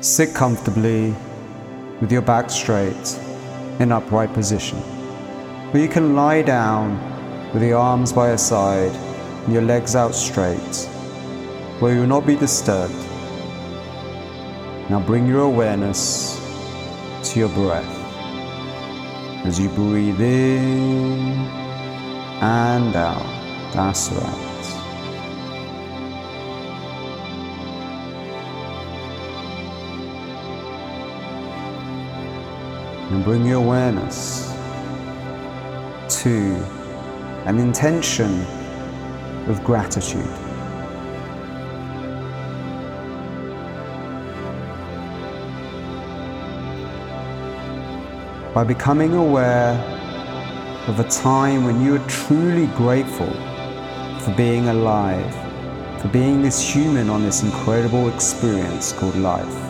Sit comfortably with your back straight in upright position. Or you can lie down with your arms by your side and your legs out straight, where you will not be disturbed. Now bring your awareness to your breath as you breathe in and out. That's right. And bring your awareness to an intention of gratitude. By becoming aware of a time when you are truly grateful for being alive, for being this human on this incredible experience called life.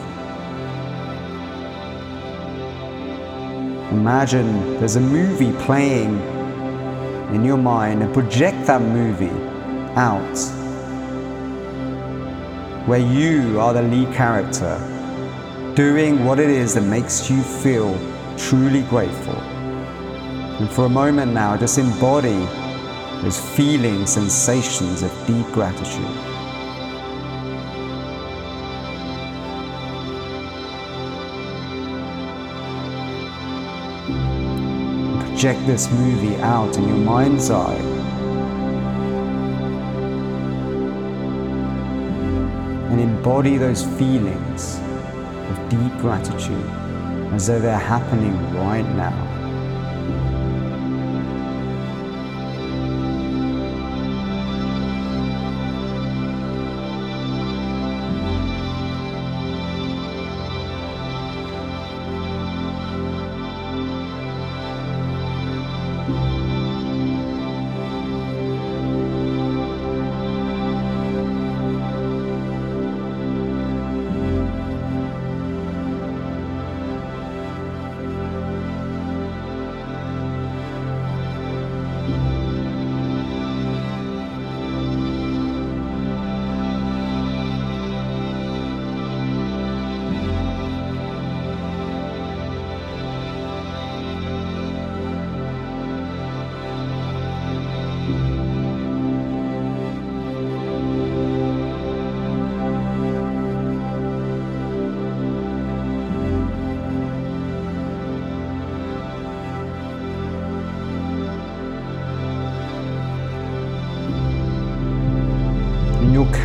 Imagine there's a movie playing in your mind and project that movie out where you are the lead character doing what it is that makes you feel truly grateful. And for a moment now, just embody those feelings, sensations of deep gratitude. Project this movie out in your mind's eye. And embody those feelings of deep gratitude as though they're happening right now.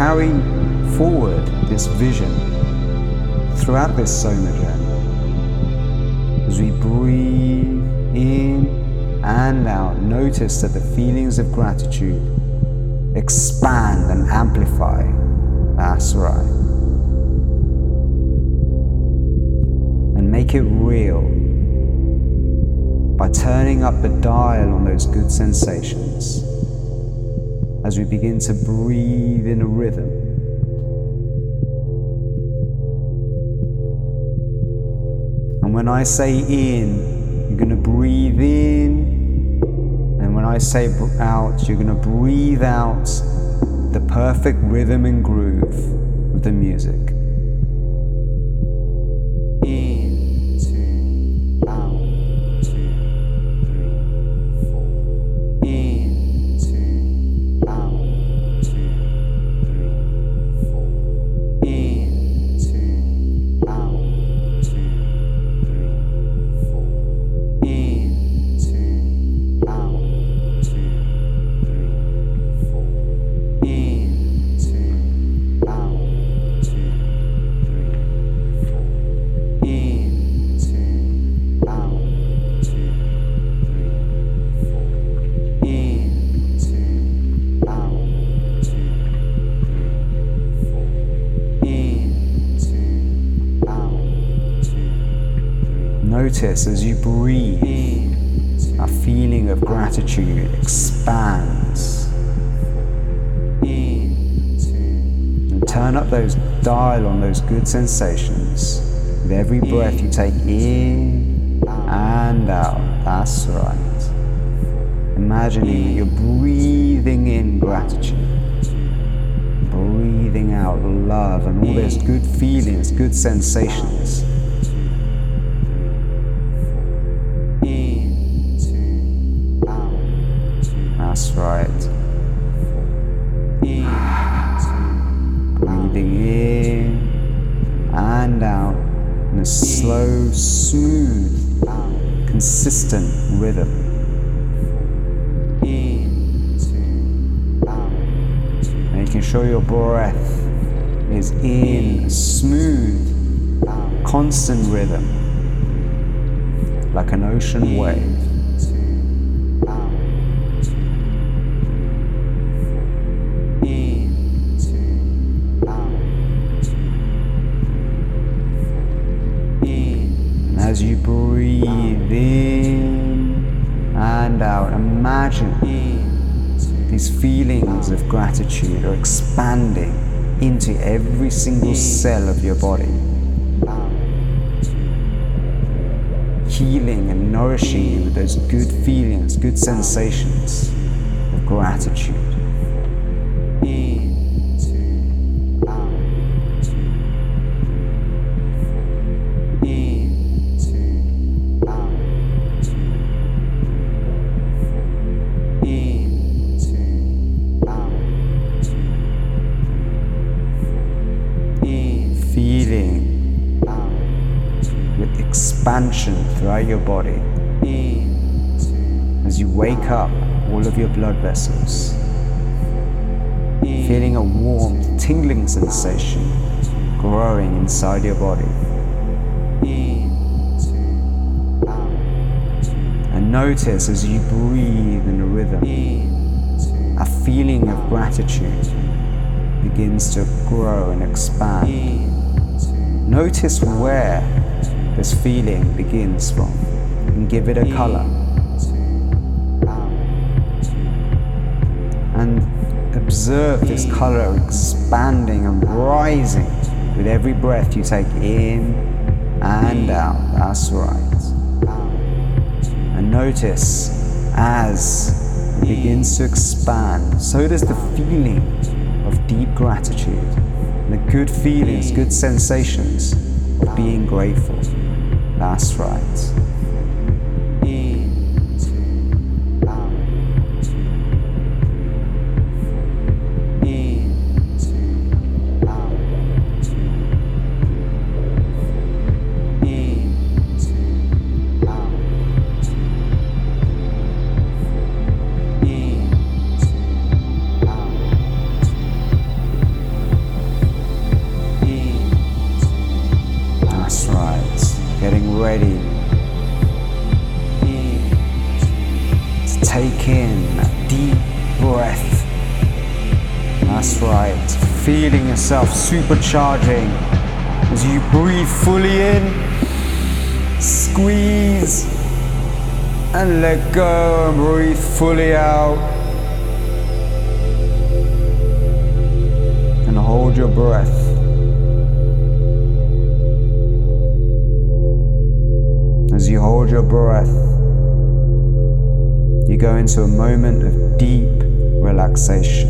Carry forward this vision throughout this soma journey. As we breathe in and out, notice that the feelings of gratitude expand and amplify. Right. And make it real by turning up the dial on those good sensations as we begin to breathe in a rhythm. And when I say in, you're going to breathe in. And when I say out, you're going to breathe out the perfect rhythm and groove of the music. Notice as you breathe, a feeling of gratitude expands. And turn up those dial on those good sensations with every breath you take in and out. That's right. Imagining that you're breathing in gratitude breathing out love and all those good feelings, good sensations. Constant rhythm, like an ocean wave. as you breathe in and out, imagine these feelings of gratitude are expanding into every single cell of your body, healing and nourishing you with those good feelings, good sensations of gratitude. Throughout your body as you wake up all of your blood vessels, feeling a warm, tingling sensation growing inside your body. And notice as you breathe in a rhythm, a feeling of gratitude begins to grow and expand. Notice where this feeling begins from and give it a color. And observe this color expanding and rising with every breath you take in and out. That's right. And notice as it begins to expand, so does the feeling of deep gratitude and the good feelings, good sensations of being grateful. That's right. Yourself supercharging as you breathe fully in, squeeze, and let go and breathe fully out. And hold your breath. As you hold your breath, you go into a moment of deep relaxation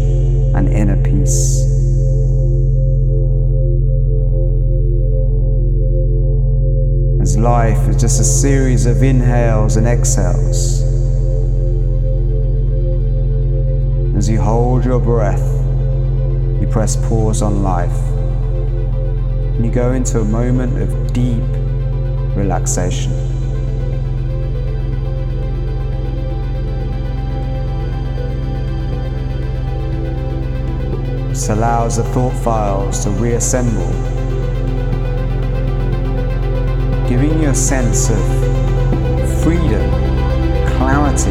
and inner peace. Life is just a series of inhales and exhales. As you hold your breath, you press pause on life. And you go into a moment of deep relaxation. This allows the thought files to reassemble, giving you a sense of freedom, clarity,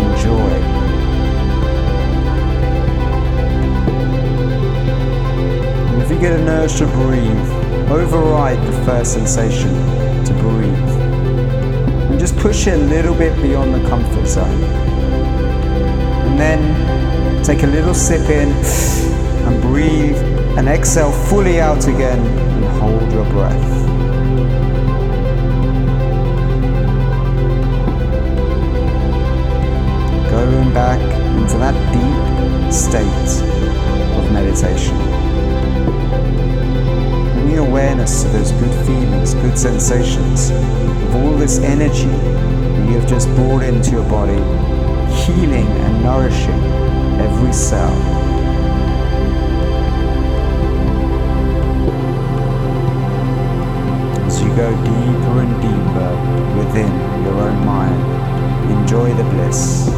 and joy. And if you get an urge to breathe, override the first sensation to breathe. And just push it a little bit beyond the comfort zone. And then Take a little sip in and breathe and exhale fully out again and hold your breath. Going back into that deep state of meditation. Bringing awareness to those good feelings, good sensations, of all this energy you have just brought into your body, healing and nourishing every cell. Go deeper and deeper within your own mind. Enjoy the bliss.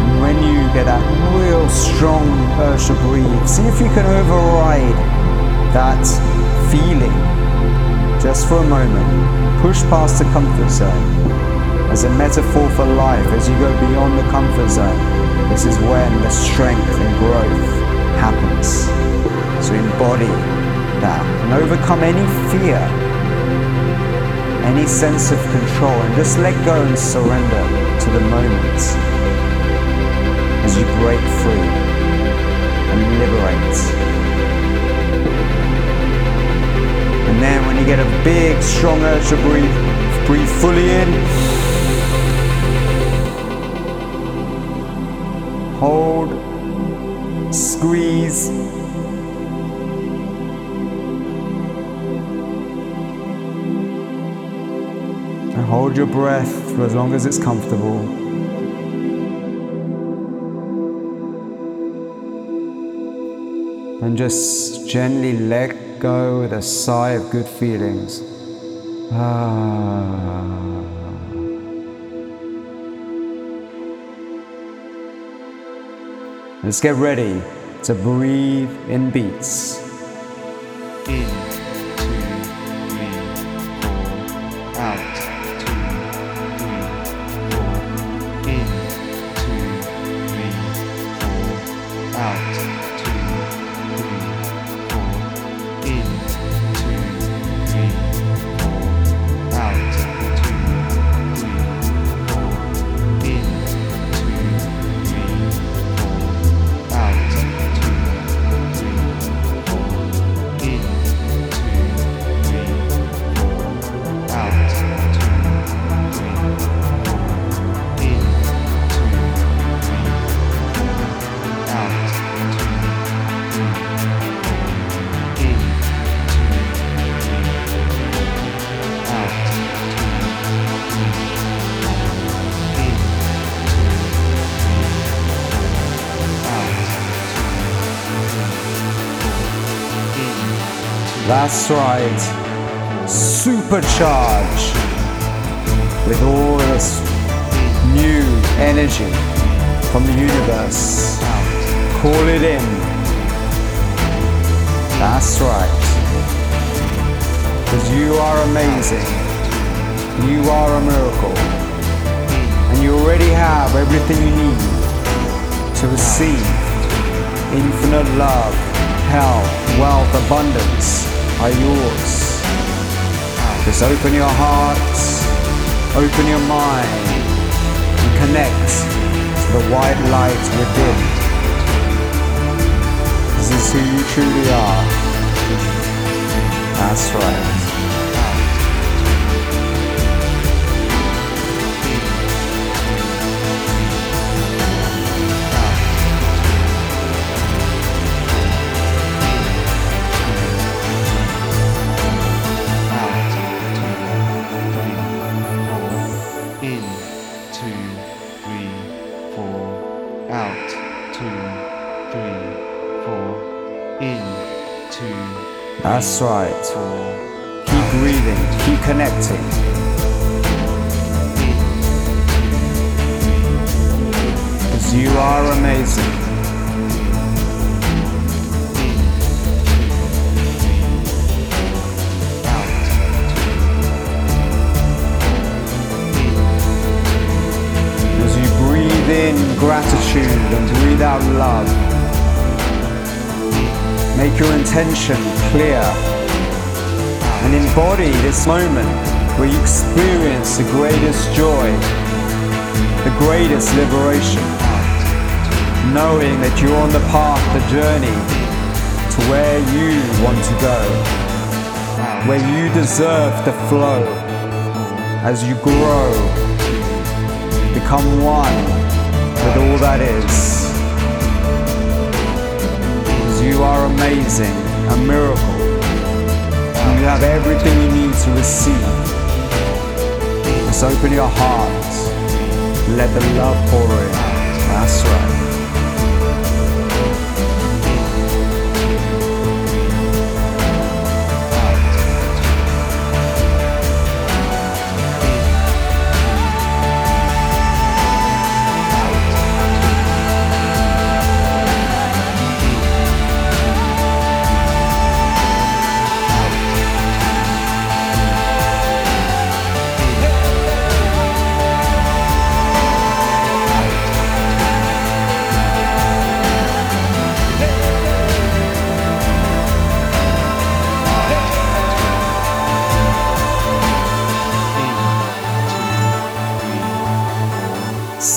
And when you get that real strong urge to breathe, see if you can override that feeling just for a moment. Push past the comfort zone. As a metaphor for life, as you go beyond the comfort zone, this is when the strength and growth happens. So embody that and overcome any fear, any sense of control, and just let go and surrender to the moment as you break free and liberate. And then when you get a big, strong urge to breathe, breathe fully in. Hold, squeeze, hold your breath for as long as it's comfortable. And just gently let go with a sigh of good feelings. Ah. Let's get ready to breathe in beats. In. That's right. Supercharge with all this new energy from the universe. Call it in. That's right. Because you are amazing. You are a miracle. And you already have everything you need to receive infinite love, health, wealth, abundance are yours. Just open your heart, open your mind, and connect to the white light within. This is who you truly are. That's right. That's right. Keep breathing, keep connecting. Because you are amazing. As you breathe in gratitude and breathe out love. Make your intention clear and embody this moment where you experience the greatest joy, the greatest liberation, knowing that you're on the path, the journey to where you want to go, where you deserve to flow as you grow, become one with all that is. You are amazing, a miracle. You have everything you need to receive. Just open your heart. Let the love pour in. That's right.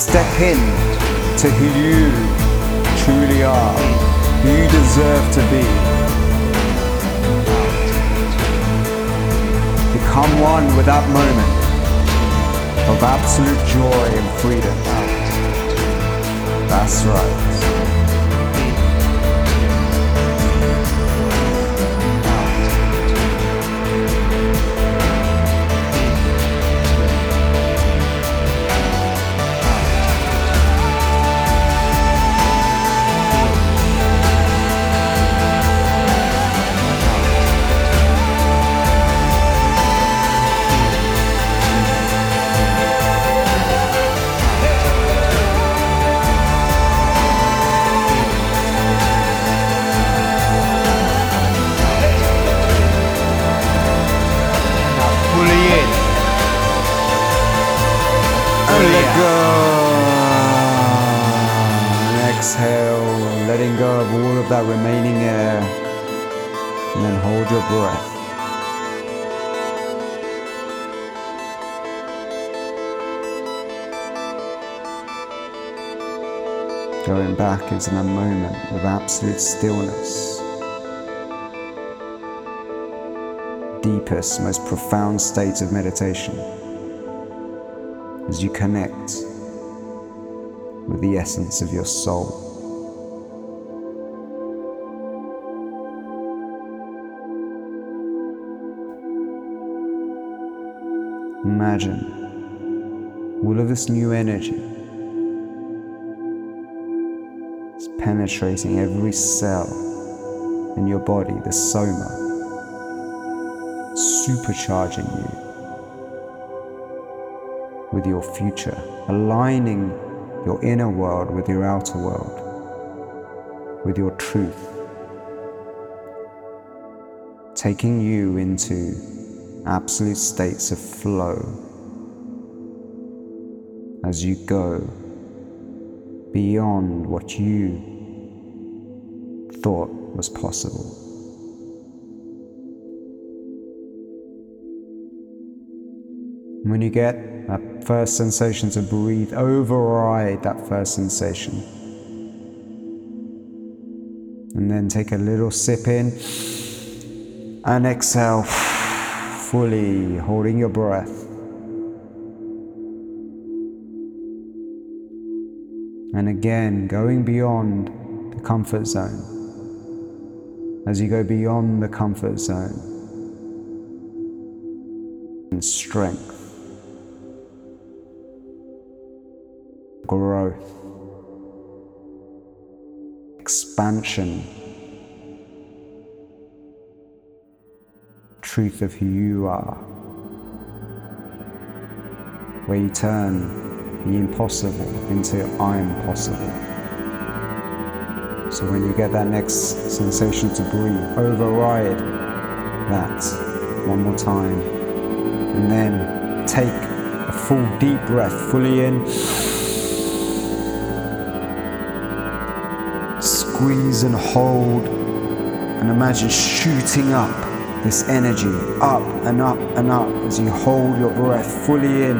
Step in to who you truly are, you deserve to be. Become one with that moment of absolute joy and freedom. That's right. Going back into the moment of absolute stillness. Deepest, most profound state of meditation as you connect with the essence of your soul. Imagine all of this new energy penetrating every cell in your body, the soma, supercharging you with your future, aligning your inner world with your outer world, with your truth, taking you into absolute states of flow as you go beyond what you thought was possible. When you get that first sensation to breathe, override that first sensation. And then take a little sip in and exhale fully, holding your breath. And again, going beyond the comfort zone. As you go beyond the comfort zone, and strength. growth, expansion, truth of who you are, where you turn the impossible into I'm possible. So when you get that next sensation to breathe, override that one more time, and then take a full deep breath fully in. squeeze and hold and imagine shooting up this energy up and up and up as you hold your breath fully in.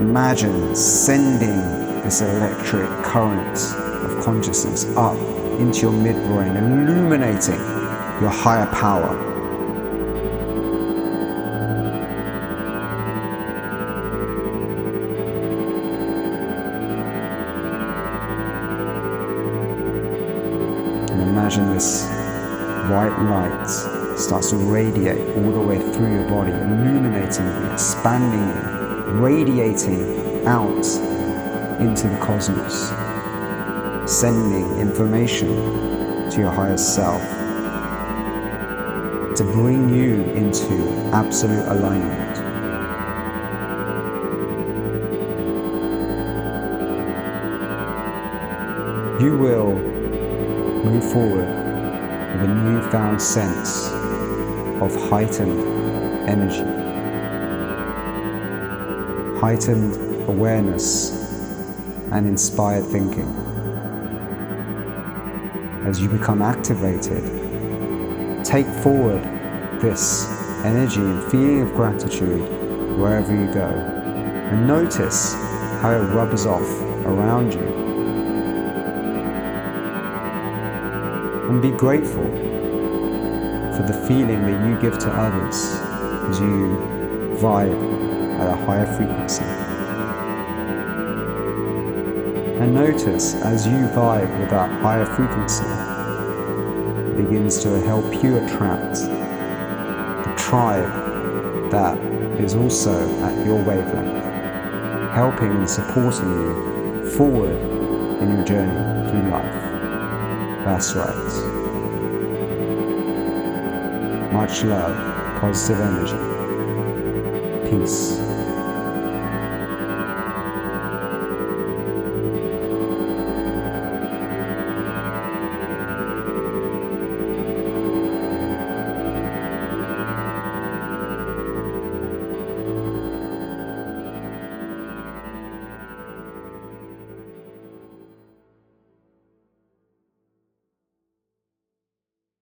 Imagine sending this electric current of consciousness up into your midbrain, illuminating your higher power. And imagine this white light starts to radiate all the way through your body, illuminating expanding radiating out into the cosmos sending information to your higher self to bring you into absolute alignment. You will move forward with a newfound sense of heightened energy, heightened awareness, and inspired thinking. As you become activated, take forward this energy and feeling of gratitude wherever you go, and notice how it rubs off around you. And be grateful for the feeling that you give to others as you vibe at a higher frequency. And notice as you vibe with that higher frequency, begins to help you attract the tribe that is also at your wavelength, helping and supporting you forward in your journey through life. That's right. Much love, positive energy. Peace.